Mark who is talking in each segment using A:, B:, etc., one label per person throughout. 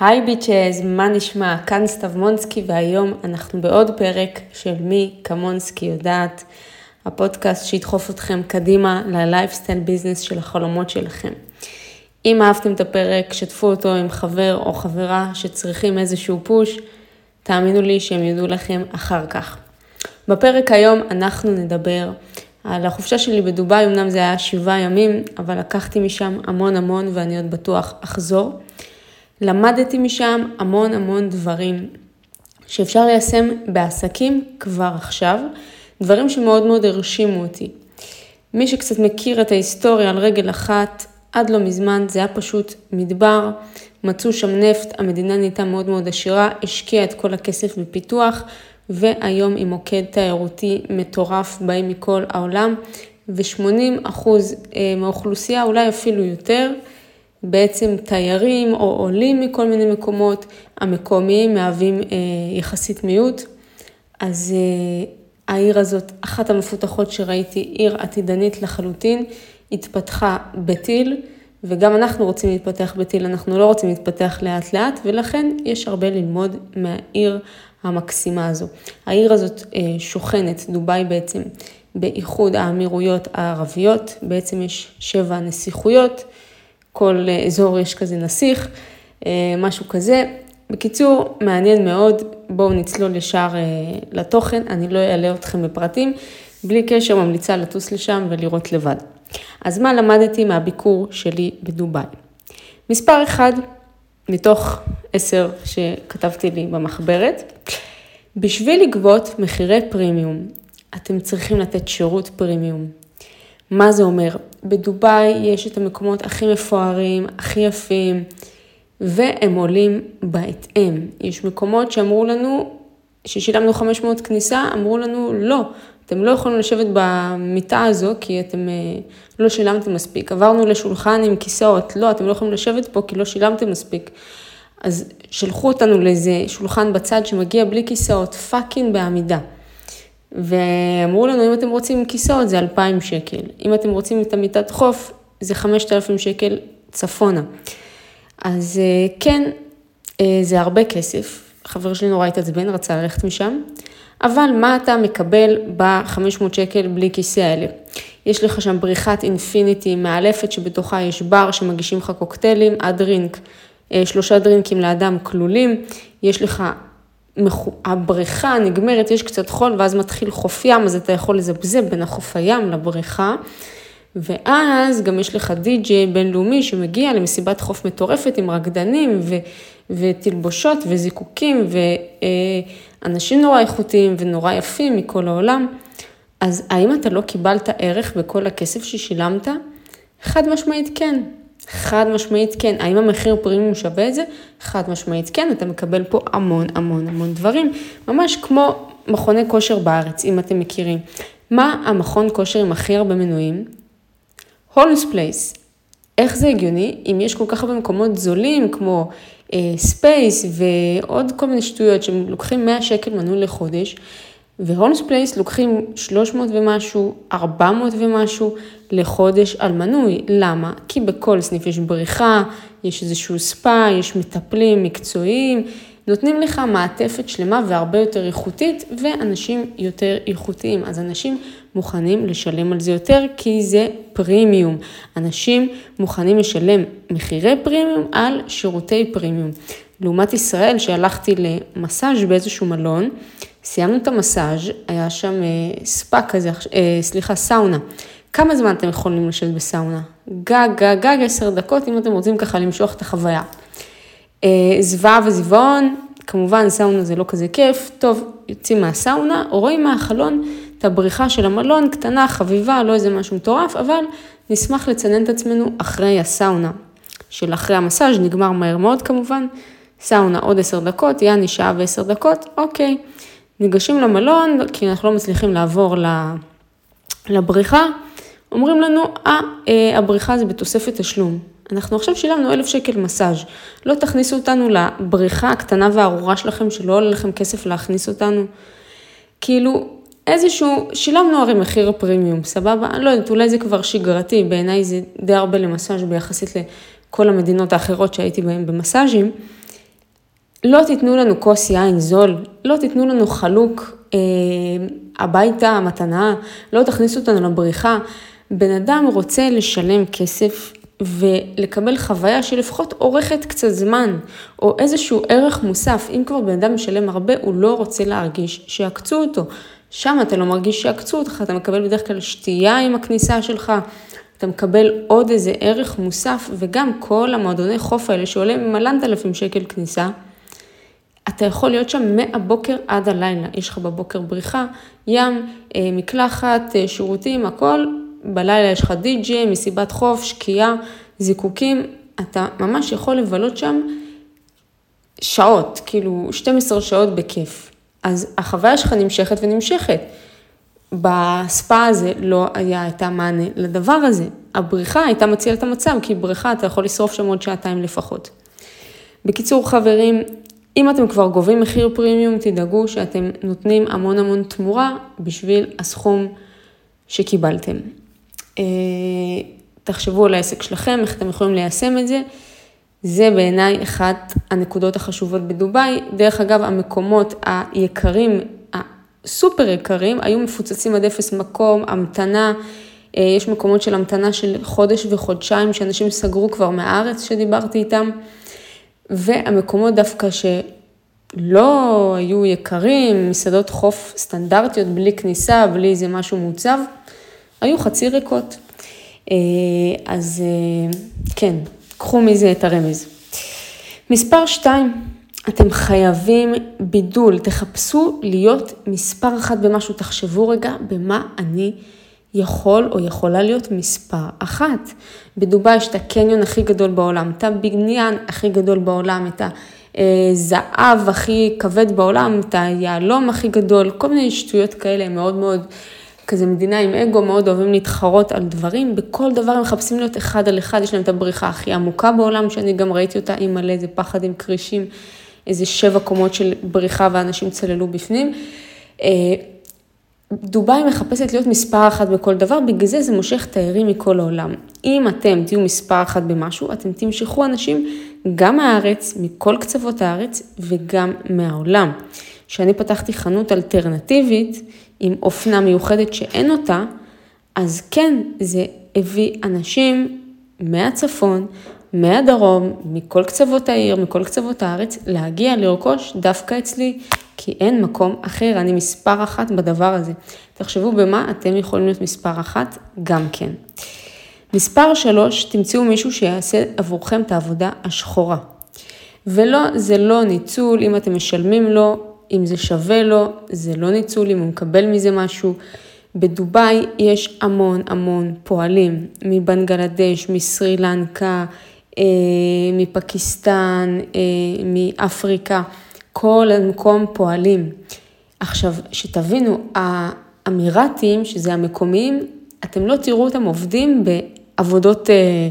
A: היי ביצ'ז, מה נשמע? כאן סתיו מונסקי והיום אנחנו בעוד פרק של מי כמונסקי יודעת, הפודקאסט שידחוף אתכם קדימה ללייפסטייל ביזנס של החלומות שלכם. אם אהבתם את הפרק, שתפו אותו עם חבר או חברה שצריכים איזשהו פוש, תאמינו לי שהם יודו לכם אחר כך. בפרק היום אנחנו נדבר על החופשה שלי בדובאי, אמנם זה היה שבעה ימים, אבל לקחתי משם המון המון ואני עוד בטוח אחזור. למדתי משם המון המון דברים שאפשר ליישם בעסקים כבר עכשיו, דברים שמאוד מאוד הרשימו אותי. מי שקצת מכיר את ההיסטוריה על רגל אחת, עד לא מזמן זה היה פשוט מדבר, מצאו שם נפט, המדינה נהייתה מאוד מאוד עשירה, השקיעה את כל הכסף בפיתוח, והיום היא מוקד תיירותי מטורף, באים מכל העולם, ו-80% אה, מהאוכלוסייה, אולי אפילו יותר, בעצם תיירים או עולים מכל מיני מקומות, המקומיים מהווים אה, יחסית מיעוט. אז אה, העיר הזאת, אחת המפותחות שראיתי, עיר עתידנית לחלוטין, התפתחה בטיל, וגם אנחנו רוצים להתפתח בטיל, אנחנו לא רוצים להתפתח לאט לאט, ולכן יש הרבה ללמוד מהעיר המקסימה הזו. העיר הזאת אה, שוכנת, דובאי בעצם, באיחוד האמירויות הערביות, בעצם יש שבע נסיכויות. כל אזור יש כזה נסיך, אה, משהו כזה. בקיצור, מעניין מאוד, בואו נצלול ישר אה, לתוכן, אני לא אעלה אתכם בפרטים, בלי קשר ממליצה לטוס לשם ולראות לבד. אז מה למדתי מהביקור שלי בדובאי? מספר אחד מתוך עשר שכתבתי לי במחברת, בשביל לגבות מחירי פרימיום, אתם צריכים לתת שירות פרימיום. מה זה אומר? בדובאי יש את המקומות הכי מפוארים, הכי יפים, והם עולים בהתאם. יש מקומות שאמרו לנו, ששילמנו 500 כניסה, אמרו לנו, לא, אתם לא יכולים לשבת במיטה הזו כי אתם אה, לא שילמתם מספיק. עברנו לשולחן עם כיסאות, לא, אתם לא יכולים לשבת פה כי לא שילמתם מספיק. אז שלחו אותנו לאיזה שולחן בצד שמגיע בלי כיסאות, fucking בעמידה. ואמרו לנו, אם אתם רוצים כיסאות זה 2,000 שקל, אם אתם רוצים את המיטת חוף זה 5,000 שקל צפונה. אז אה, כן, אה, זה הרבה כסף, חבר שלי נורא התעצבן, רצה ללכת משם, אבל מה אתה מקבל ב-500 שקל בלי כיסא האלה? יש לך שם בריכת infinity מאלפת שבתוכה יש בר שמגישים לך קוקטיילים, ה drink, אה, שלושה דרינקים לאדם כלולים, יש לך הבריכה נגמרת, יש קצת חול, ואז מתחיל חוף ים, אז אתה יכול לזבזב בין החוף הים לבריכה. ואז גם יש לך די-ג'יי בינלאומי שמגיע למסיבת חוף מטורפת עם רקדנים ו- ותלבושות וזיקוקים ואנשים נורא איכותיים ונורא יפים מכל העולם. אז האם אתה לא קיבלת ערך בכל הכסף ששילמת? חד משמעית כן. חד משמעית כן. האם המחיר פרימיום שווה את זה? חד משמעית כן, אתה מקבל פה המון המון המון דברים, ממש כמו מכוני כושר בארץ, אם אתם מכירים. מה המכון כושר עם הכי הרבה מנויים? הולמס פלייס. איך זה הגיוני? אם יש כל כך הרבה מקומות זולים כמו ספייס אה, ועוד כל מיני שטויות שהם לוקחים 100 שקל מנוי לחודש, והולמס פלייס לוקחים 300 ומשהו, 400 ומשהו לחודש על מנוי. למה? כי בכל סניף יש בריכה, יש איזשהו ספא, יש מטפלים מקצועיים, נותנים לך מעטפת שלמה והרבה יותר איכותית, ואנשים יותר איכותיים. אז אנשים מוכנים לשלם על זה יותר, כי זה פרימיום. אנשים מוכנים לשלם מחירי פרימיום על שירותי פרימיום. לעומת ישראל, שהלכתי למסאז' באיזשהו מלון, סיימנו את המסאז', היה שם אה, ספא כזה, אה, סליחה, סאונה. כמה זמן אתם יכולים לשבת בסאונה? גג, גג, גג, עשר דקות, אם אתם רוצים ככה למשוך את החוויה. אה, זוועה וזיוון, כמובן סאונה זה לא כזה כיף, טוב, יוצאים מהסאונה, רואים מהחלון את הבריכה של המלון, קטנה, חביבה, לא איזה משהו מטורף, אבל נשמח לצנן את עצמנו אחרי הסאונה. של אחרי המסאז' נגמר מהר מאוד כמובן, סאונה עוד עשר דקות, יעני שעה ועשר דקות, אוקיי. ניגשים למלון, כי אנחנו לא מצליחים לעבור לבריכה, אומרים לנו, אה, אה, הבריכה זה בתוספת תשלום. אנחנו עכשיו שילמנו אלף שקל מסאז', לא תכניסו אותנו לבריכה הקטנה והארורה שלכם, שלא עולה לכם כסף להכניס אותנו. כאילו, איזשהו, שילמנו הרי מחיר פרימיום, סבבה? אני לא יודעת, אולי זה כבר שגרתי, בעיניי זה די הרבה למסאז' ביחסית לכל המדינות האחרות שהייתי בהן במסאז'ים. לא תיתנו לנו כוס יין זול, לא תיתנו לנו חלוק אה, הביתה, מתנה, לא תכניסו אותנו לבריחה. בן אדם רוצה לשלם כסף ולקבל חוויה שלפחות אורכת קצת זמן, או איזשהו ערך מוסף. אם כבר בן אדם משלם הרבה, הוא לא רוצה להרגיש שיעקצו אותו. שם אתה לא מרגיש שיעקצו אותך, אתה מקבל בדרך כלל שתייה עם הכניסה שלך, אתה מקבל עוד איזה ערך מוסף, וגם כל המועדוני חוף האלה שעולים מלנת אלפים שקל כניסה, אתה יכול להיות שם מהבוקר עד הלילה. יש לך בבוקר בריחה, ים, אה, מקלחת, אה, שירותים, הכל. בלילה יש לך די.ג'יי, מסיבת חוף, שקיעה, זיקוקים. אתה ממש יכול לבלות שם שעות, כאילו 12 שעות בכיף. אז החוויה שלך נמשכת ונמשכת. בספא הזה לא היה את המענה לדבר הזה. הבריכה הייתה מצילה את המצב, כי בריכה אתה יכול לשרוף שם עוד שעתיים לפחות. בקיצור, חברים, אם אתם כבר גובים מחיר פרימיום, תדאגו שאתם נותנים המון המון תמורה בשביל הסכום שקיבלתם. אה, תחשבו על העסק שלכם, איך אתם יכולים ליישם את זה. זה בעיניי אחת הנקודות החשובות בדובאי. דרך אגב, המקומות היקרים, הסופר יקרים, היו מפוצצים עד אפס מקום, המתנה. אה, יש מקומות של המתנה של חודש וחודשיים שאנשים סגרו כבר מהארץ שדיברתי איתם. והמקומות דווקא שלא היו יקרים, מסעדות חוף סטנדרטיות, בלי כניסה, בלי איזה משהו מוצב, היו חצי ריקות. אה, אז אה, כן, קחו מזה את הרמז. מספר 2, אתם חייבים בידול, תחפשו להיות מספר אחת במשהו, תחשבו רגע במה אני יכול או יכולה להיות מספר אחת. בדובאי יש את הקניון הכי גדול בעולם, את הבניין הכי גדול בעולם, את הזהב הכי כבד בעולם, את היהלום הכי גדול, כל מיני שטויות כאלה, הם מאוד מאוד, כזה מדינה עם אגו, מאוד אוהבים להתחרות על דברים, בכל דבר הם מחפשים להיות אחד על אחד, יש להם את הבריכה הכי עמוקה בעולם, שאני גם ראיתי אותה עם מלא, איזה פחד עם כרישים, איזה שבע קומות של בריכה ואנשים צללו בפנים. דובאי מחפשת להיות מספר אחת בכל דבר, בגלל זה זה מושך תיירים מכל העולם. אם אתם תהיו מספר אחת במשהו, אתם תמשכו אנשים גם מהארץ, מכל קצוות הארץ וגם מהעולם. כשאני פתחתי חנות אלטרנטיבית עם אופנה מיוחדת שאין אותה, אז כן, זה הביא אנשים מהצפון, מהדרום, מכל קצוות העיר, מכל קצוות הארץ, להגיע לרכוש דווקא אצלי, כי אין מקום אחר, אני מספר אחת בדבר הזה. תחשבו במה אתם יכולים להיות מספר אחת גם כן. מספר שלוש, תמצאו מישהו שיעשה עבורכם את העבודה השחורה. ולא, זה לא ניצול, אם אתם משלמים לו, אם זה שווה לו, זה לא ניצול, אם הוא מקבל מזה משהו. בדובאי יש המון המון פועלים, מבנגלדש, מסרי לנקה, אה, מפקיסטן, אה, מאפריקה. כל המקום פועלים. עכשיו, שתבינו, האמירתים, שזה המקומיים, אתם לא תראו אותם עובדים בעבודות אה,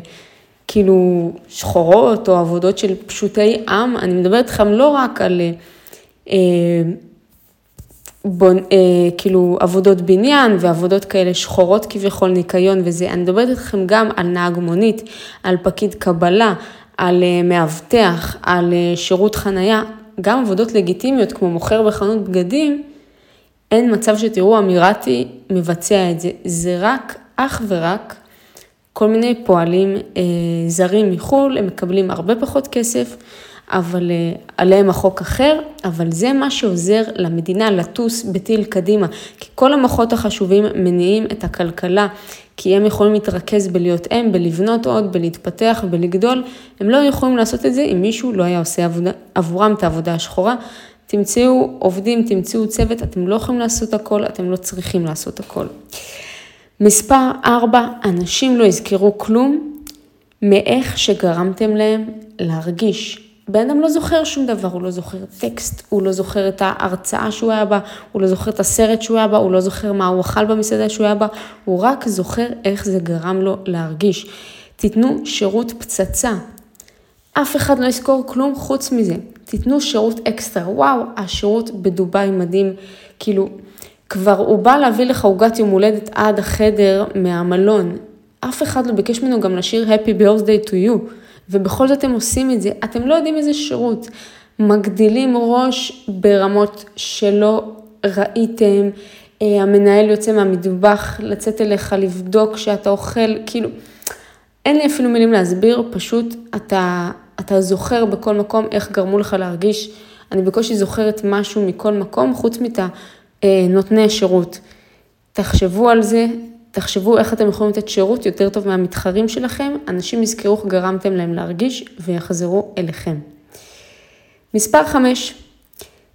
A: כאילו שחורות או עבודות של פשוטי עם, אני מדברת איתכם לא רק על אה, בון, אה, כאילו עבודות בניין ועבודות כאלה שחורות כביכול, ניקיון וזה, אני מדברת איתכם גם על נהג מונית, על פקיד קבלה, על אה, מאבטח, על אה, שירות חנייה, גם עבודות לגיטימיות כמו מוכר בחנות בגדים, אין מצב שתראו אמירתי מבצע את זה. זה רק, אך ורק, כל מיני פועלים אה, זרים מחו"ל, הם מקבלים הרבה פחות כסף, אבל אה, עליהם החוק אחר, אבל זה מה שעוזר למדינה לטוס בטיל קדימה, כי כל המוחות החשובים מניעים את הכלכלה, כי הם יכולים להתרכז בלהיות הם, בלבנות עוד, בלהתפתח, בלגדול, הם לא יכולים לעשות את זה אם מישהו לא היה עושה עבודה, עבורם את העבודה השחורה. תמצאו עובדים, תמצאו צוות, אתם לא יכולים לעשות הכל, אתם לא צריכים לעשות הכל. מספר 4, אנשים לא יזכרו כלום מאיך שגרמתם להם להרגיש. בן אדם לא זוכר שום דבר, הוא לא זוכר טקסט, הוא לא זוכר את ההרצאה שהוא היה בה, הוא לא זוכר את הסרט שהוא היה בה, הוא לא זוכר מה הוא אכל במסעדה שהוא היה בה, הוא רק זוכר איך זה גרם לו להרגיש. תיתנו שירות פצצה. אף אחד לא יזכור כלום חוץ מזה. תיתנו שירות אקסטרה. וואו, השירות בדובאי מדהים. כאילו, כבר הוא בא להביא לך עוגת יום הולדת עד החדר מהמלון. אף אחד לא ביקש ממנו גם לשיר Happy Birthday to you. ובכל זאת הם עושים את זה, אתם לא יודעים איזה שירות. מגדילים ראש ברמות שלא ראיתם, אה, המנהל יוצא מהמטבח לצאת אליך, לבדוק שאתה אוכל, כאילו, אין לי אפילו מילים להסביר, פשוט אתה, אתה זוכר בכל מקום איך גרמו לך להרגיש. אני בקושי זוכרת משהו מכל מקום, חוץ מאת נותני השירות. תחשבו על זה, תחשבו איך אתם יכולים לתת שירות יותר טוב מהמתחרים שלכם, אנשים יזכרו איך גרמתם להם להרגיש ויחזרו אליכם. מספר 5,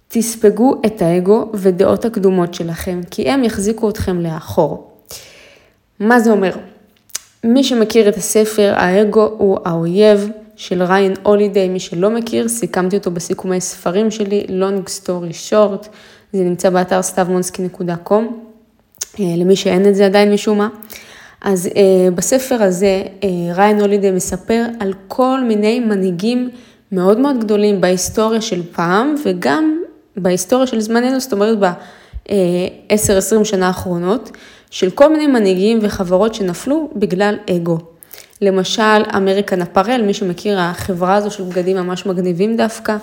A: תספגו את האגו ודעות הקדומות שלכם, כי הם יחזיקו אתכם לאחור. מה זה אומר? מי שמכיר את הספר, האגו הוא האויב של ריין הולידיי, מי שלא מכיר, סיכמתי אותו בסיכומי ספרים שלי, long story short, זה נמצא באתר אה, למי שאין את זה עדיין משום מה. אז uh, בספר הזה uh, ריין הולידיי מספר על כל מיני מנהיגים מאוד מאוד גדולים בהיסטוריה של פעם וגם בהיסטוריה של זמננו, זאת אומרת ב-10-20 שנה האחרונות, של כל מיני מנהיגים וחברות שנפלו בגלל אגו. למשל, אמריקן אפרל, מי שמכיר, החברה הזו של בגדים ממש מגניבים דווקא,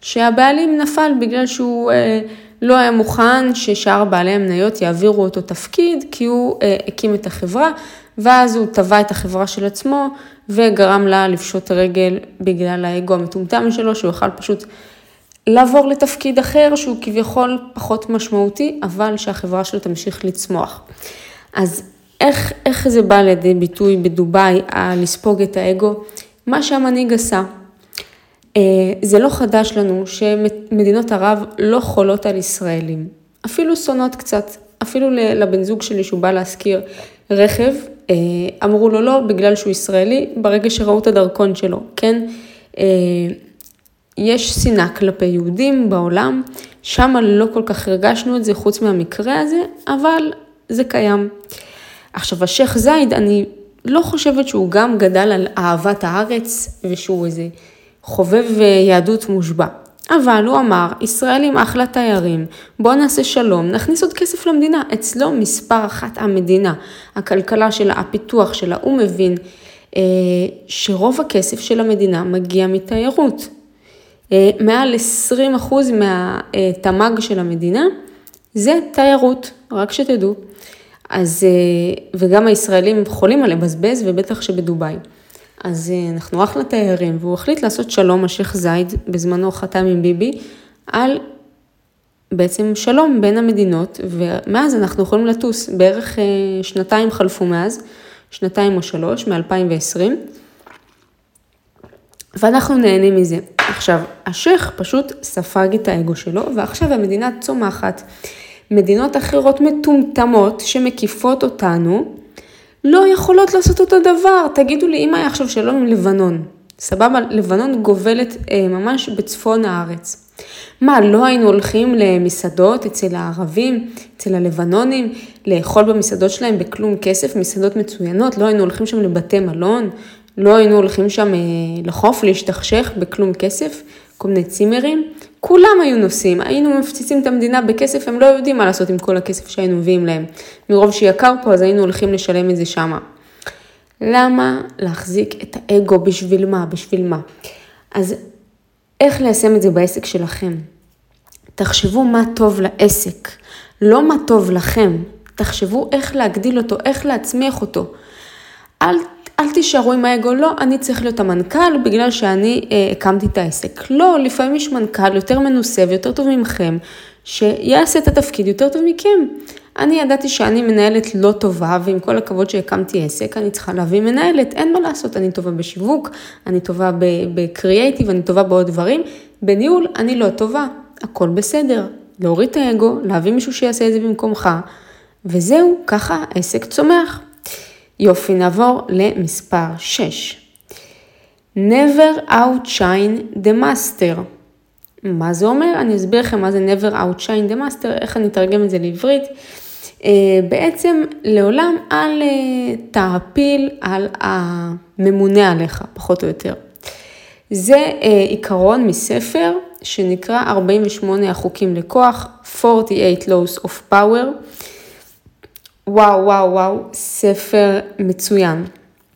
A: שהבעלים נפל בגלל שהוא אה, לא היה מוכן ששאר בעלי המניות יעבירו אותו תפקיד, כי הוא אה, הקים את החברה, ואז הוא טבע את החברה של עצמו, וגרם לה לפשוט רגל בגלל האגו המטומטם שלו, שהוא יוכל פשוט לעבור לתפקיד אחר שהוא כביכול פחות משמעותי, אבל שהחברה שלו תמשיך לצמוח. אז איך, איך זה בא לידי ביטוי בדובאי, על לספוג את האגו? מה שהמנהיג עשה. אה, זה לא חדש לנו שמדינות ערב לא חולות על ישראלים, אפילו שונאות קצת, אפילו לבן זוג שלי שהוא בא להשכיר רכב, אה, אמרו לו לא בגלל שהוא ישראלי, ברגע שראו את הדרכון שלו, כן? אה, יש שנאה כלפי יהודים בעולם, שם לא כל כך הרגשנו את זה חוץ מהמקרה הזה, אבל זה קיים. עכשיו, השייח' זייד, אני לא חושבת שהוא גם גדל על אהבת הארץ ושהוא איזה חובב יהדות מושבע. אבל הוא אמר, ישראלים אחלה תיירים, בואו נעשה שלום, נכניס עוד כסף למדינה. אצלו מספר אחת המדינה, הכלכלה שלה, הפיתוח שלה, הוא מבין אה, שרוב הכסף של המדינה מגיע מתיירות. אה, מעל 20% מהתמ"ג של המדינה זה תיירות, רק שתדעו. אז, אה, וגם הישראלים חולים על לבזבז, ובטח שבדובאי. אז אה, אנחנו אחלה תיירים, והוא החליט לעשות שלום, השייח' זייד, בזמנו חתם עם ביבי, על בעצם שלום בין המדינות, ומאז אנחנו יכולים לטוס, בערך שנתיים חלפו מאז, שנתיים או שלוש, מ-2020. ואנחנו נהנים מזה. עכשיו, השייח פשוט ספג את האגו שלו, ועכשיו המדינה צומחת. מדינות אחרות מטומטמות שמקיפות אותנו, לא יכולות לעשות אותו דבר. תגידו לי, אם היה עכשיו שלום עם לבנון, סבבה, לבנון גובלת אה, ממש בצפון הארץ. מה, לא היינו הולכים למסעדות אצל הערבים, אצל הלבנונים, לאכול במסעדות שלהם בכלום כסף, מסעדות מצוינות, לא היינו הולכים שם לבתי מלון, לא היינו הולכים שם אה, לחוף, להשתכשך בכלום כסף, כל מיני צימרים, כולם היו נוסעים, היינו מפציצים את המדינה בכסף, הם לא יודעים מה לעשות עם כל הכסף שהיינו מביאים להם. מרוב שיקר פה, אז היינו הולכים לשלם את זה שמה. למה להחזיק את האגו בשביל מה? בשביל מה? אז איך ליישם את זה בעסק שלכם? תחשבו מה טוב לעסק, לא מה טוב לכם. תחשבו איך להגדיל אותו, איך להצמיח אותו. אל אל תישארו עם האגו, לא, אני צריך להיות המנכ"ל בגלל שאני אה, הקמתי את העסק. לא, לפעמים יש מנכ"ל יותר מנוסה ויותר טוב ממכם, שיעשה את התפקיד יותר טוב מכם. אני ידעתי שאני מנהלת לא טובה, ועם כל הכבוד שהקמתי עסק, אני צריכה להביא מנהלת, אין מה לעשות, אני טובה בשיווק, אני טובה בקריאייטיב, אני טובה בעוד דברים. בניהול אני לא טובה, הכל בסדר. להוריד את האגו, להביא מישהו שיעשה את זה במקומך, וזהו, ככה העסק צומח. יופי, נעבור למספר 6. never outshine the master. מה זה אומר? אני אסביר לכם מה זה never outshine the master, איך אני אתרגם את זה לעברית. Uh, בעצם לעולם אל uh, תעפיל על הממונה עליך, פחות או יותר. זה uh, עיקרון מספר שנקרא 48 החוקים לכוח, 48 laws of power. וואו, וואו, וואו, ספר מצוין.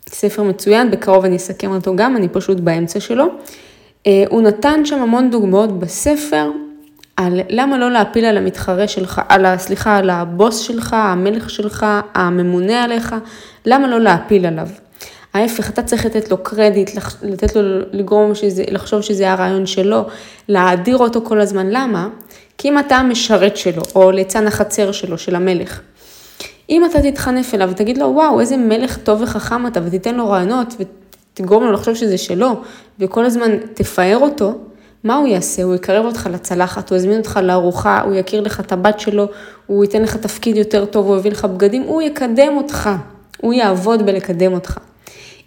A: ספר מצוין, בקרוב אני אסכם אותו גם, אני פשוט באמצע שלו. אה, הוא נתן שם המון דוגמאות בספר על למה לא להפיל על המתחרה שלך, על, ה, סליחה, על הבוס שלך, המלך שלך, הממונה עליך, למה לא להפיל עליו. ההפך, אתה צריך לתת לו קרדיט, לתת לו לגרום שזה, לחשוב שזה הרעיון שלו, להאדיר אותו כל הזמן. למה? כי אם אתה המשרת שלו, או ליצן החצר שלו, של המלך, אם אתה תתחנף אליו ותגיד לו, וואו, איזה מלך טוב וחכם אתה, ותיתן לו רעיונות, ותגרום לו לחשוב שזה שלו, וכל הזמן תפאר אותו, מה הוא יעשה? הוא יקרב אותך לצלחת, הוא יזמין אותך לארוחה, הוא יכיר לך את הבת שלו, הוא ייתן לך תפקיד יותר טוב, הוא יביא לך בגדים, הוא יקדם אותך, הוא יעבוד בלקדם אותך.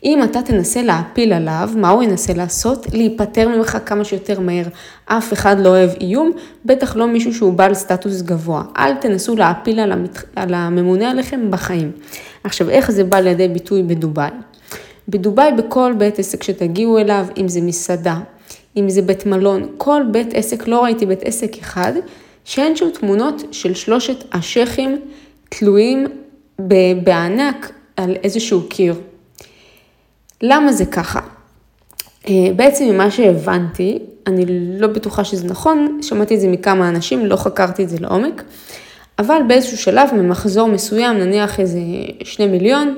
A: אם אתה תנסה להפיל עליו, מה הוא ינסה לעשות? להיפטר ממך כמה שיותר מהר. אף אחד לא אוהב איום, בטח לא מישהו שהוא בעל סטטוס גבוה. אל תנסו להפיל על, המת... על הממונה עליכם בחיים. עכשיו, איך זה בא לידי ביטוי בדובאי? בדובאי בכל בית עסק שתגיעו אליו, אם זה מסעדה, אם זה בית מלון, כל בית עסק, לא ראיתי בית עסק אחד, שאין שם תמונות של שלושת השייחים תלויים בענק על איזשהו קיר. למה זה ככה? אה, בעצם ממה שהבנתי, אני לא בטוחה שזה נכון, שמעתי את זה מכמה אנשים, לא חקרתי את זה לעומק, אבל באיזשהו שלב, ממחזור מסוים, נניח איזה שני מיליון,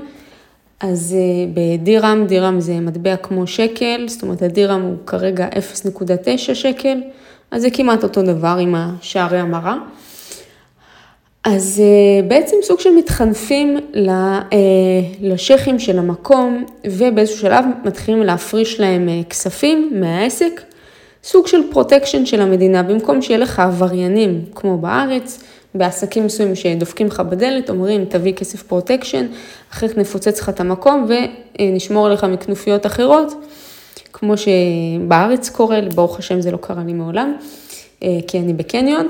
A: אז אה, בדירם, דירם זה מטבע כמו שקל, זאת אומרת הדירם הוא כרגע 0.9 שקל, אז זה כמעט אותו דבר עם השערי המרה. אז אה, בעצם סוג של מתחנפים אה, לשייחים של המקום, ובאיזשהו שלב מתחילים להפריש להם אה, כספים מהעסק, סוג של פרוטקשן של המדינה, במקום שיהיה לך עבריינים כמו בארץ, בעסקים מסוימים שדופקים לך בדלת, אומרים תביא כסף פרוטקשן, אחרי כן נפוצץ לך את המקום ונשמור עליך מכנופיות אחרות, כמו שבארץ קורה, ברוך השם זה לא קרה לי מעולם, כי אני בקניון.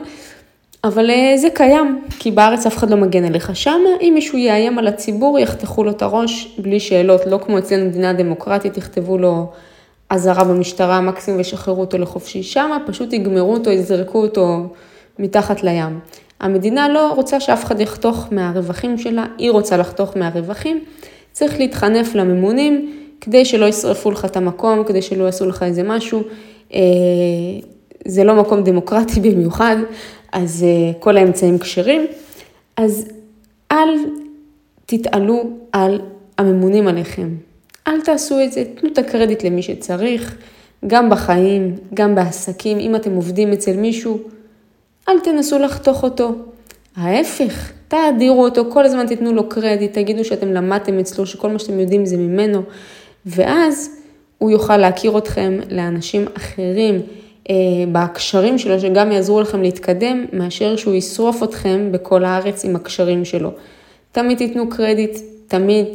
A: אבל אה, זה קיים, כי בארץ אף אחד לא מגן עליך. שם, אם מישהו יאיים על הציבור, יחתכו לו את הראש בלי שאלות, לא כמו אצלנו מדינה דמוקרטית, יכתבו לו אזהרה במשטרה, מקסימום וישחררו אותו לחופשי. שם פשוט יגמרו אותו, יזרקו אותו מתחת לים. המדינה לא רוצה שאף אחד יחתוך מהרווחים שלה, היא רוצה לחתוך מהרווחים. צריך להתחנף לממונים כדי שלא ישרפו לך את המקום, כדי שלא יעשו לך איזה משהו. אה, זה לא מקום דמוקרטי במיוחד, אז אה, כל האמצעים כשרים. אז אל תתעלו על הממונים עליכם. אל תעשו את זה, תנו את הקרדיט למי שצריך, גם בחיים, גם בעסקים. אם אתם עובדים אצל מישהו, אל תנסו לחתוך אותו. ההפך, תאדירו אותו, כל הזמן תיתנו לו קרדיט, תגידו שאתם למדתם אצלו, שכל מה שאתם יודעים זה ממנו, ואז הוא יוכל להכיר אתכם לאנשים אחרים. אה, בהקשרים שלו, שגם יעזרו לכם להתקדם, מאשר שהוא ישרוף אתכם בכל הארץ עם הקשרים שלו. תמיד תיתנו קרדיט, תמיד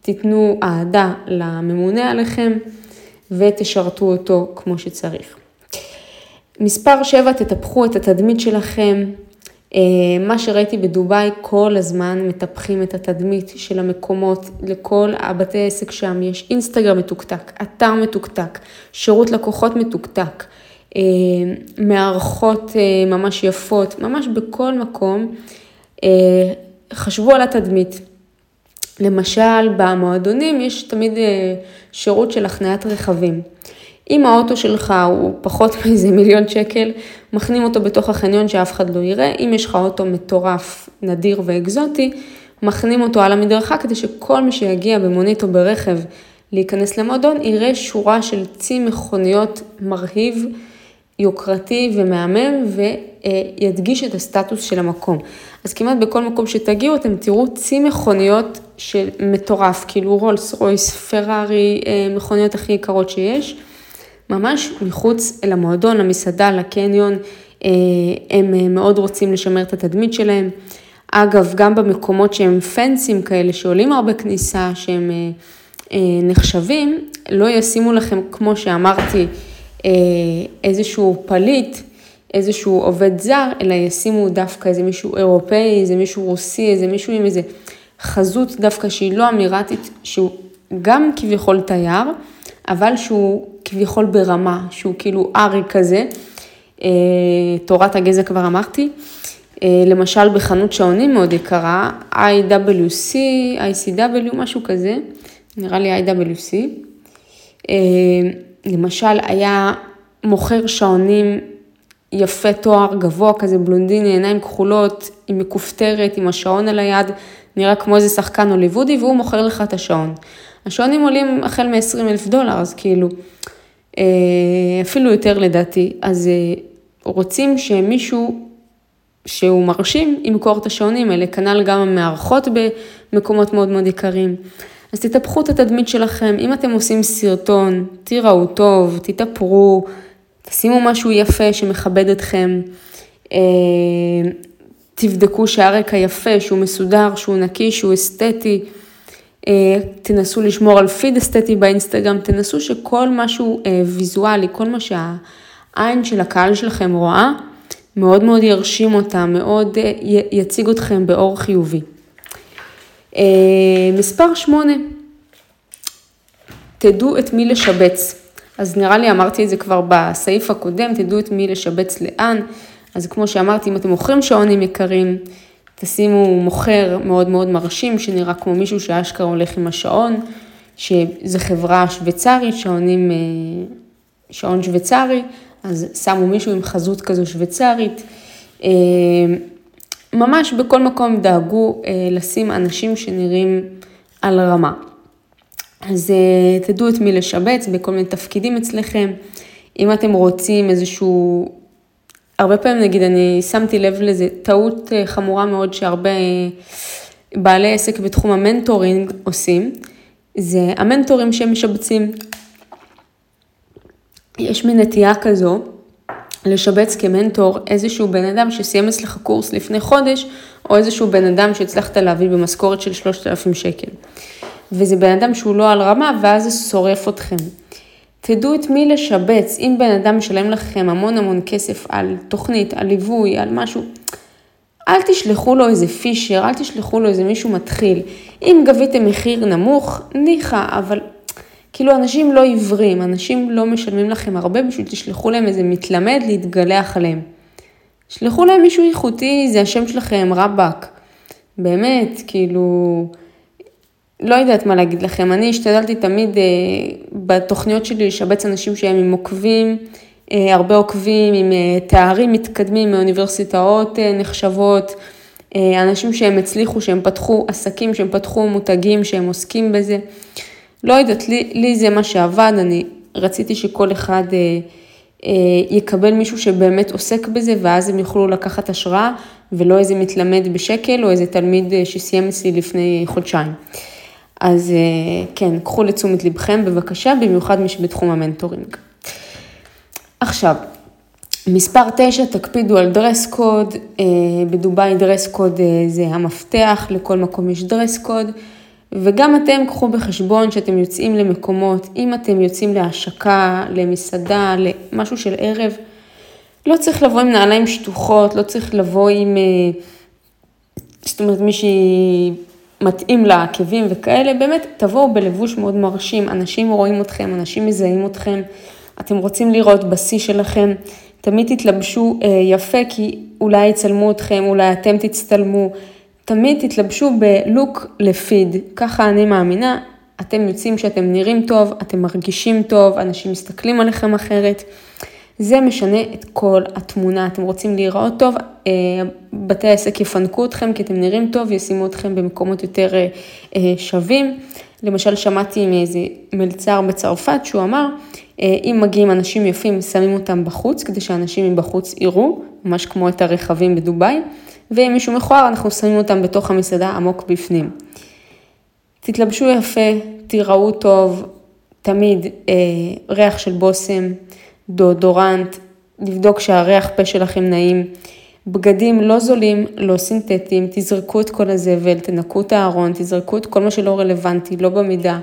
A: תיתנו אהדה לממונה עליכם ותשרתו אותו כמו שצריך. מספר 7, תטפחו את התדמית שלכם. אה, מה שראיתי בדובאי, כל הזמן מטפחים את התדמית של המקומות, לכל הבתי עסק שם יש אינסטגרם מתוקתק, אתר מתוקתק, שירות לקוחות מתוקתק. אה, מערכות אה, ממש יפות, ממש בכל מקום, חשבו על התדמית. למשל, במועדונים יש תמיד שירות של הכניית רכבים. אם האוטו שלך הוא פחות מאיזה מיליון שקל, מכנים אותו בתוך החניון שאף אחד לא יראה. אם יש לך אוטו מטורף, נדיר ואקזוטי, מכנים אותו על המדרכה כדי שכל מי שיגיע במונית או ברכב להיכנס למועדון, יראה שורה של צי מכוניות מרהיב. יוקרתי ומהמם וידגיש את הסטטוס של המקום. אז כמעט בכל מקום שתגיעו אתם תראו צי מכוניות של מטורף, כאילו רולס רויס, פרארי, אה, מכוניות הכי יקרות שיש, ממש מחוץ אל המועדון, למסעדה, לקניון, אה, הם אה, מאוד רוצים לשמר את התדמית שלהם. אגב, גם במקומות שהם פנסים כאלה, שעולים הרבה כניסה, שהם נחשבים, לא ישימו לכם, כמו שאמרתי, אה, איזשהו פליט, איזשהו עובד זר, אלא ישימו דווקא איזה מישהו אירופאי, איזה מישהו רוסי, איזה מישהו עם איזה חזות דווקא שהיא לא אמירתית, שהוא גם כביכול תייר, אבל שהוא כביכול ברמה, שהוא כאילו ארי כזה, אה, תורת הגזע כבר אמרתי. אה, למשל בחנות שעונים מאוד יקרה, IWC, ICW, משהו כזה, נראה לי IWC. למשל, היה מוכר שעונים יפה תואר גבוה כזה, בלונדיני, עיניים כחולות, עם מכופתרת, עם השעון על היד, נראה כמו איזה שחקן הוליוודי, והוא מוכר לך את השעון. השעונים עולים החל מ-20 אלף דולר, אז כאילו, אה, אפילו יותר לדעתי. אז אה, רוצים שמישהו שהוא מרשים ימכור את השעונים האלה, כנ"ל גם המארחות במקומות מאוד מאוד יקרים. אז תטפחו את התדמית שלכם, אם אתם עושים סרטון, תיראו טוב, תתאפרו, תשימו משהו יפה שמכבד אתכם, אה, תבדקו שהרקע יפה, שהוא מסודר, שהוא נקי, שהוא אסתטי, תנסו לשמור על פיד אסתטי באינסטגרם, תנסו שכל משהו אה, ויזואלי, כל מה שהעין של הקהל שלכם רואה, מאוד מאוד ירשים אותה, מאוד יציג אתכם באור חיובי. מספר שמונה, תדעו את מי לשבץ. אז נראה לי אמרתי את זה כבר בסעיף הקודם, תדעו את מי לשבץ לאן. אז כמו שאמרתי, אם אתם מוכרים שעונים יקרים, תשימו מוכר מאוד מאוד מרשים, שנראה כמו מישהו שאשכרה הולך עם השעון, שזה חברה שוויצרית, שעונים, אה, שעון שוויצרי, אז שמו מישהו עם חזות כזו שוויצרית. אה, ממש בכל מקום דאגו אה, לשים אנשים שנראים על רמה. אז תדעו את מי לשבץ בכל מיני תפקידים אצלכם. אם אתם רוצים איזשהו, הרבה פעמים נגיד אני שמתי לב לזה טעות uh, חמורה מאוד שהרבה uh, בעלי עסק בתחום המנטורינג עושים, זה המנטורים שהם משבצים. יש מין נטייה כזו לשבץ כמנטור איזשהו בן אדם שסיים אצלך קורס לפני חודש, או איזשהו בן אדם שהצלחת להביא במשכורת של 3,000 שקל. וזה בן אדם שהוא לא על רמה, ואז זה שורף אתכם. תדעו את מי לשבץ, אם בן אדם משלם לכם המון המון כסף על תוכנית, על ליווי, על משהו, אל תשלחו לו איזה פישר, אל תשלחו לו איזה מישהו מתחיל. אם גביתם מחיר נמוך, ניחא, אבל כאילו אנשים לא עיוורים, אנשים לא משלמים לכם הרבה בשביל תשלחו להם איזה מתלמד להתגלח עליהם. שלחו להם מישהו איכותי, זה השם שלכם, רבאק. באמת, כאילו, לא יודעת מה להגיד לכם, אני השתדלתי תמיד אה, בתוכניות שלי לשבץ אנשים שהם עם עוקבים, אה, הרבה עוקבים, עם אה, תארים מתקדמים מאוניברסיטאות אה, נחשבות, אה, אנשים שהם הצליחו, שהם פתחו עסקים, שהם פתחו מותגים, שהם עוסקים בזה. לא יודעת, לי, לי זה מה שעבד, אני רציתי שכל אחד אה, אה, יקבל מישהו שבאמת עוסק בזה, ואז הם יוכלו לקחת השראה, ולא איזה מתלמד בשקל או איזה תלמיד אה, שסיים אצלי לפני חודשיים. אז אה, כן, קחו לתשומת לבכם בבקשה, במיוחד מי שבתחום המנטורינג. עכשיו, מספר 9, תקפידו על dress code, אה, בדובאי dress code אה, זה המפתח, לכל מקום יש dress code, וגם אתם קחו בחשבון שאתם יוצאים למקומות, אם אתם יוצאים להשקה, למסעדה, למשהו של ערב, לא צריך לבוא עם נעליים שטוחות, לא צריך לבוא עם, זאת אומרת, מישהי מתאים לעקבים וכאלה, באמת תבואו בלבוש מאוד מרשים, אנשים רואים אתכם, אנשים מזהים אתכם, אתם רוצים לראות בשיא שלכם, תמיד תתלבשו אה, יפה כי אולי יצלמו אתכם, אולי אתם תצטלמו, תמיד תתלבשו בלוק לפיד, ככה אני מאמינה, אתם יוצאים שאתם נראים טוב, אתם מרגישים טוב, אנשים מסתכלים עליכם אחרת. זה משנה את כל התמונה. אתם רוצים להיראות טוב, אה, בתי העסק יפנקו אתכם כי אתם נראים טוב, ישימו אתכם במקומות יותר אה, אה, שווים. למשל, שמעתי מאיזה מלצר בצרפת שהוא אמר, אם מגיעים אנשים יפים, שמים אותם בחוץ, כדי שאנשים מבחוץ יראו, ממש כמו את הרכבים בדובאי, ואם מישהו מכוער, אנחנו שמים אותם בתוך המסעדה עמוק בפנים. תתלבשו יפה, תיראו טוב, תמיד ריח של בושם. דאודורנט, לבדוק שהריח פה שלכם נעים. בגדים לא זולים, לא סינתטיים, תזרקו את כל הזבל, תנקו את הארון, תזרקו את כל מה שלא רלוונטי, לא במידה,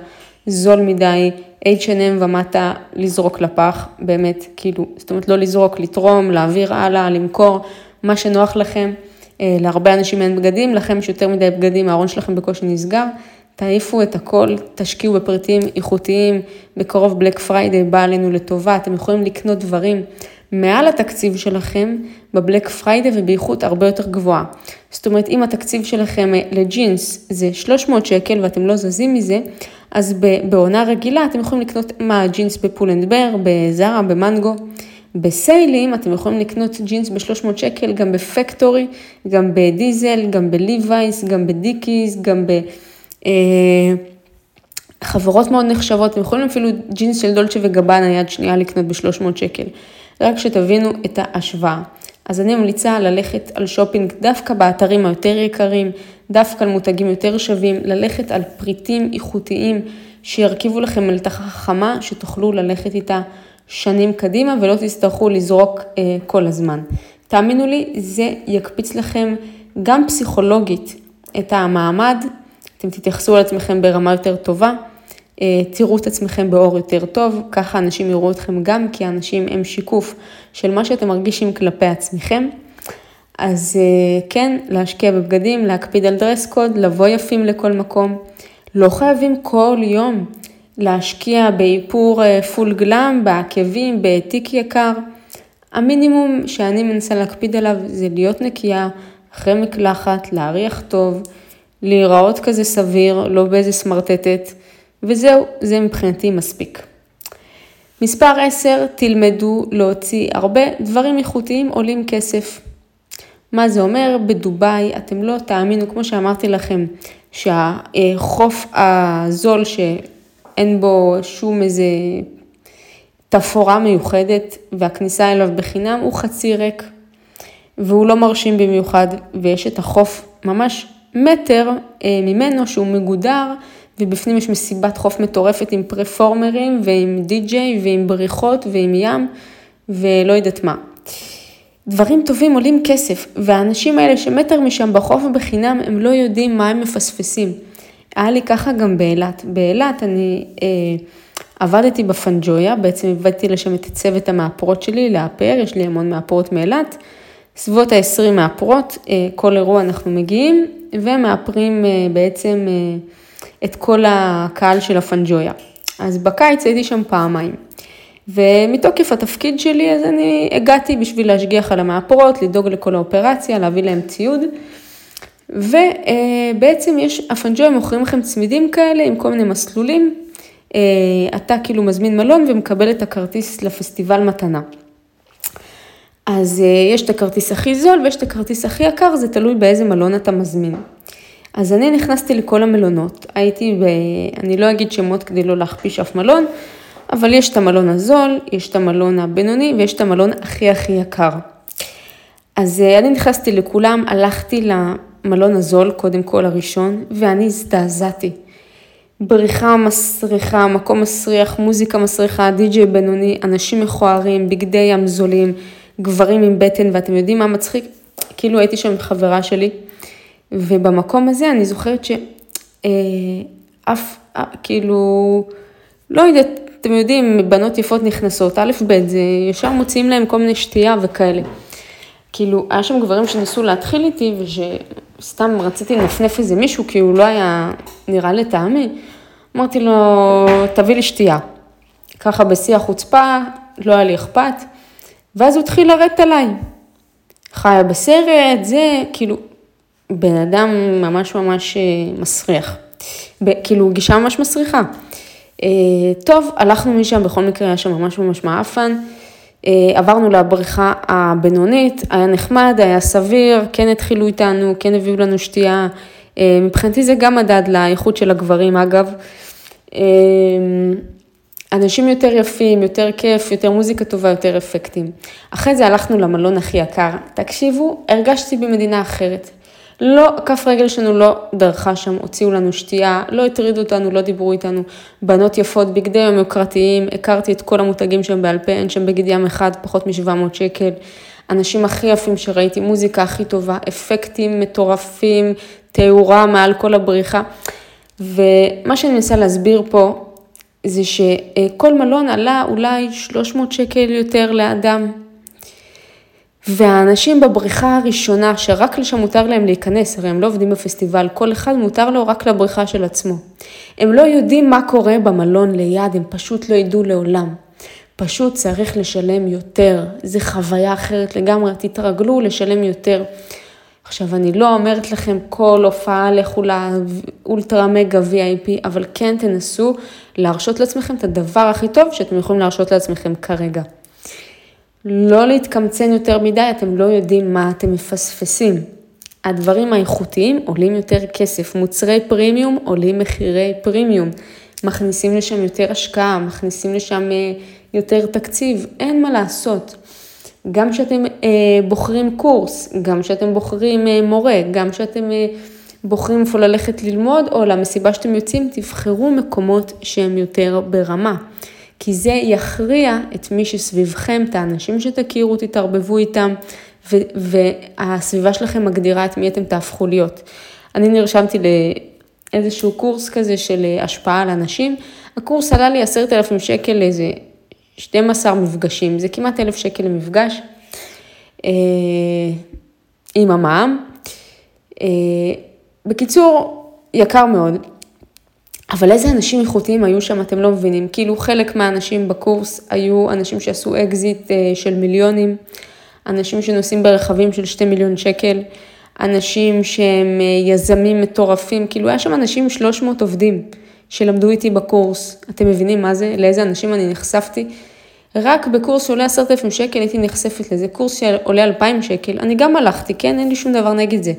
A: זול מדי, H&M ומטה, לזרוק לפח, באמת, כאילו, זאת אומרת לא לזרוק, לתרום, להעביר הלאה, למכור, מה שנוח לכם. אה, להרבה אנשים אין בגדים, לכם יש יותר מדי בגדים, הארון שלכם בקושי נסגר, תעיפו את הכל, תשקיעו בפריטים איכותיים, בקרוב Black Friday בא עלינו לטובה, אתם יכולים לקנות דברים מעל התקציב שלכם ב Black Friday ובאיכות הרבה יותר גבוהה. זאת אומרת, אם התקציב שלכם לג'ינס זה 300 שקל ואתם לא זזים מזה, אז בעונה רגילה אתם יכולים לקנות מה ג'ינס בפול אנד בר, בזארה, במנגו. בסיילים אתם יכולים לקנות ג'ינס ב-300 שקל, גם בפקטורי, גם בדיזל, גם בליווייס, גם בדיקיס, גם בחברות אה, מאוד נחשבות, אתם יכולים אפילו ג'ינס של דולצ'ה וגבנה יד שנייה לקנות ב-300 שקל. רק שתבינו את ההשוואה. אז אני ממליצה ללכת על שופינג דווקא באתרים היותר יקרים, דווקא על מותגים יותר שווים, ללכת על פריטים איכותיים שירכיבו לכם מלתחה חכמה, שתוכלו ללכת איתה שנים קדימה ולא תצטרכו לזרוק אה, כל הזמן. תאמינו לי, זה יקפיץ לכם גם פסיכולוגית את המעמד, אתם תתייחסו על עצמכם ברמה יותר טובה, אה, תראו את עצמכם באור יותר טוב, ככה אנשים יראו אתכם גם, כי האנשים הם שיקוף של מה שאתם מרגישים כלפי עצמכם. אז אה, כן, להשקיע בבגדים, להקפיד על דרס קוד, לבוא יפים לכל מקום. לא חייבים כל יום להשקיע באיפור פול גלאם, בעקבים, בתיק יקר. המינימום שאני מנסה להקפיד עליו זה להיות נקייה, אחרי מקלחת, להריח טוב, להיראות כזה סביר, לא באיזה סמרטטת, וזהו, זה מבחינתי מספיק. מספר 10, תלמדו להוציא הרבה דברים איכותיים עולים כסף. מה זה אומר? בדובאי אתם לא תאמינו, כמו שאמרתי לכם, שהחוף הזול שאין בו שום איזה תפאורה מיוחדת והכניסה אליו בחינם הוא חצי ריק והוא לא מרשים במיוחד ויש את החוף ממש מטר אה, ממנו שהוא מגודר ובפנים יש מסיבת חוף מטורפת עם פרפורמרים ועם די-ג'יי ועם בריחות ועם ים ולא יודעת מה. דברים טובים עולים כסף, והאנשים האלה שמטר משם בחוף בחינם, הם לא יודעים מה הם מפספסים. היה לי ככה גם באילת. באילת אני אה, עבדתי בפנג'ויה, בעצם הבאתי לשם את צוות המאפרות שלי לאפר, יש לי המון מאפרות מאילת. סביבות ה-20 מאפרות, אה, כל אירוע אנחנו מגיעים, ומאפרים אה, בעצם אה, את כל הקהל של הפנג'ויה. אז בקיץ הייתי שם פעמיים. ומתוקף התפקיד שלי, אז אני הגעתי בשביל להשגיח על המאפרות, לדאוג לכל האופרציה, להביא להם ציוד. ובעצם יש, הפנג'ויה מוכרים לכם צמידים כאלה עם כל מיני מסלולים. אה, אתה כאילו מזמין מלון ומקבל את הכרטיס לפסטיבל מתנה. אז אה, יש את הכרטיס הכי זול ויש את הכרטיס הכי יקר, זה תלוי באיזה מלון אתה מזמין. אז אני נכנסתי לכל המלונות, הייתי ב... אני לא אגיד שמות כדי לא להכפיש אף מלון, אבל יש את המלון הזול, יש את המלון הבינוני ויש את המלון הכי הכי יקר. אז אה, אני נכנסתי לכולם, הלכתי למלון הזול, קודם כל הראשון, ואני הזדעזעתי. בריחה מסריחה, מקום מסריח, מוזיקה מסריחה, די.ג'יי בינוני, אנשים מכוערים, בגדי ים זולים, גברים עם בטן, ואתם יודעים מה מצחיק? כאילו הייתי שם עם חברה שלי, ובמקום הזה אני זוכרת שאף, אה, אה, כאילו, לא יודעת, אתם יודעים, בנות יפות נכנסות, א', ב', זה ישר מוציאים להם כל מיני שתייה וכאלה. כאילו, היה שם גברים שניסו להתחיל איתי, ושסתם רציתי לנפנף איזה מישהו, כי הוא לא היה נראה לטעמי. אמרתי לו, תביא לי שתייה. ככה בשיא החוצפה, לא היה לי אכפת. ואז הוא התחיל לרדת עליי. חיה בסרט, זה, כאילו, בן אדם ממש ממש אה, מסריח. כאילו, גישה ממש מסריחה. אה, טוב, הלכנו משם, בכל מקרה היה שם ממש ממש מעפן. אה, עברנו לבריכה הבינונית, היה נחמד, היה סביר, כן התחילו איתנו, כן הביאו לנו שתייה. אה, מבחינתי זה גם מדד לאיכות של הגברים, אגב. אנשים יותר יפים, יותר כיף, יותר מוזיקה טובה, יותר אפקטים. אחרי זה הלכנו למלון הכי יקר. תקשיבו, הרגשתי במדינה אחרת. לא, כף רגל שלנו לא דרכה שם, הוציאו לנו שתייה, לא הטרידו אותנו, לא דיברו איתנו. בנות יפות, בגדי יום יוקרתיים, הכרתי את כל המותגים שם בעל פה, אין שם בגד ים אחד, פחות מ-700 שקל. אנשים הכי יפים שראיתי, מוזיקה הכי טובה, אפקטים מטורפים, תאורה מעל כל הבריחה. ומה שאני מנסה להסביר פה, זה שכל מלון עלה אולי 300 שקל יותר לאדם. והאנשים בבריכה הראשונה, שרק לשם מותר להם להיכנס, הרי הם לא עובדים בפסטיבל, כל אחד מותר לו רק לבריכה של עצמו. הם לא יודעים מה קורה במלון ליד, הם פשוט לא ידעו לעולם. פשוט צריך לשלם יותר, זו חוויה אחרת לגמרי, תתרגלו לשלם יותר. עכשיו, אני לא אומרת לכם כל הופעה לכו לאולטרה מגה VIP, אבל כן תנסו להרשות לעצמכם את הדבר הכי טוב שאתם יכולים להרשות לעצמכם כרגע. לא להתקמצן יותר מדי, אתם לא יודעים מה אתם מפספסים. הדברים האיכותיים עולים יותר כסף, מוצרי פרימיום עולים מחירי פרימיום, מכניסים לשם יותר השקעה, מכניסים לשם אה, יותר תקציב, אין מה לעשות. גם כשאתם אה, בוחרים קורס, גם כשאתם בוחרים אה, מורה, גם כשאתם אה, בוחרים איפה ללכת ללמוד או למסיבה שאתם יוצאים, תבחרו מקומות שהם יותר ברמה. כי זה יכריע את מי שסביבכם, את האנשים שתכירו, תתערבבו איתם, ו- והסביבה שלכם מגדירה את מי אתם תהפכו להיות. אני נרשמתי לאיזשהו קורס כזה של אה, השפעה על אנשים, הקורס עלה לי עשרת אלפים שקל לאיזה 12 מפגשים, זה כמעט אלף שקל למפגש, אה, עם המע"מ. אה, בקיצור, יקר מאוד. אבל איזה אנשים איכותיים היו שם, אתם לא מבינים. כאילו חלק מהאנשים בקורס היו אנשים שעשו אקזיט אה, של מיליונים, אנשים שנוסעים ברכבים של שתי מיליון שקל, אנשים שהם אה, יזמים מטורפים, כאילו היה שם אנשים 300 עובדים שלמדו איתי בקורס. אתם מבינים מה זה? לאיזה אנשים אני נחשפתי? רק בקורס שעולה עשרת אלפים שקל הייתי נחשפת לזה, קורס שעולה אלפיים שקל, אני גם הלכתי, כן? אין לי שום דבר נגד זה.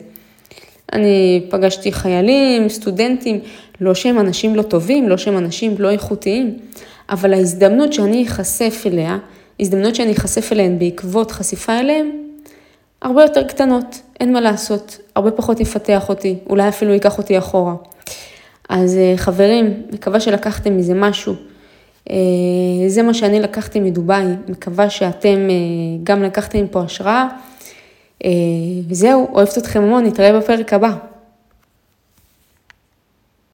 A: אני פגשתי חיילים, סטודנטים, לא שהם אנשים לא טובים, לא שהם אנשים לא איכותיים, אבל ההזדמנות שאני אחשף אליה, הזדמנות שאני אחשף אליהן בעקבות חשיפה אליהן, הרבה יותר קטנות, אין מה לעשות, הרבה פחות יפתח אותי, אולי אפילו ייקח אותי אחורה. אז אה, חברים, מקווה שלקחתם מזה משהו. אה, זה מה שאני לקחתי מדובאי, מקווה שאתם אה, גם לקחתם פה השראה. וזהו, אוהבת אתכם המון, נתראה בפרק הבא.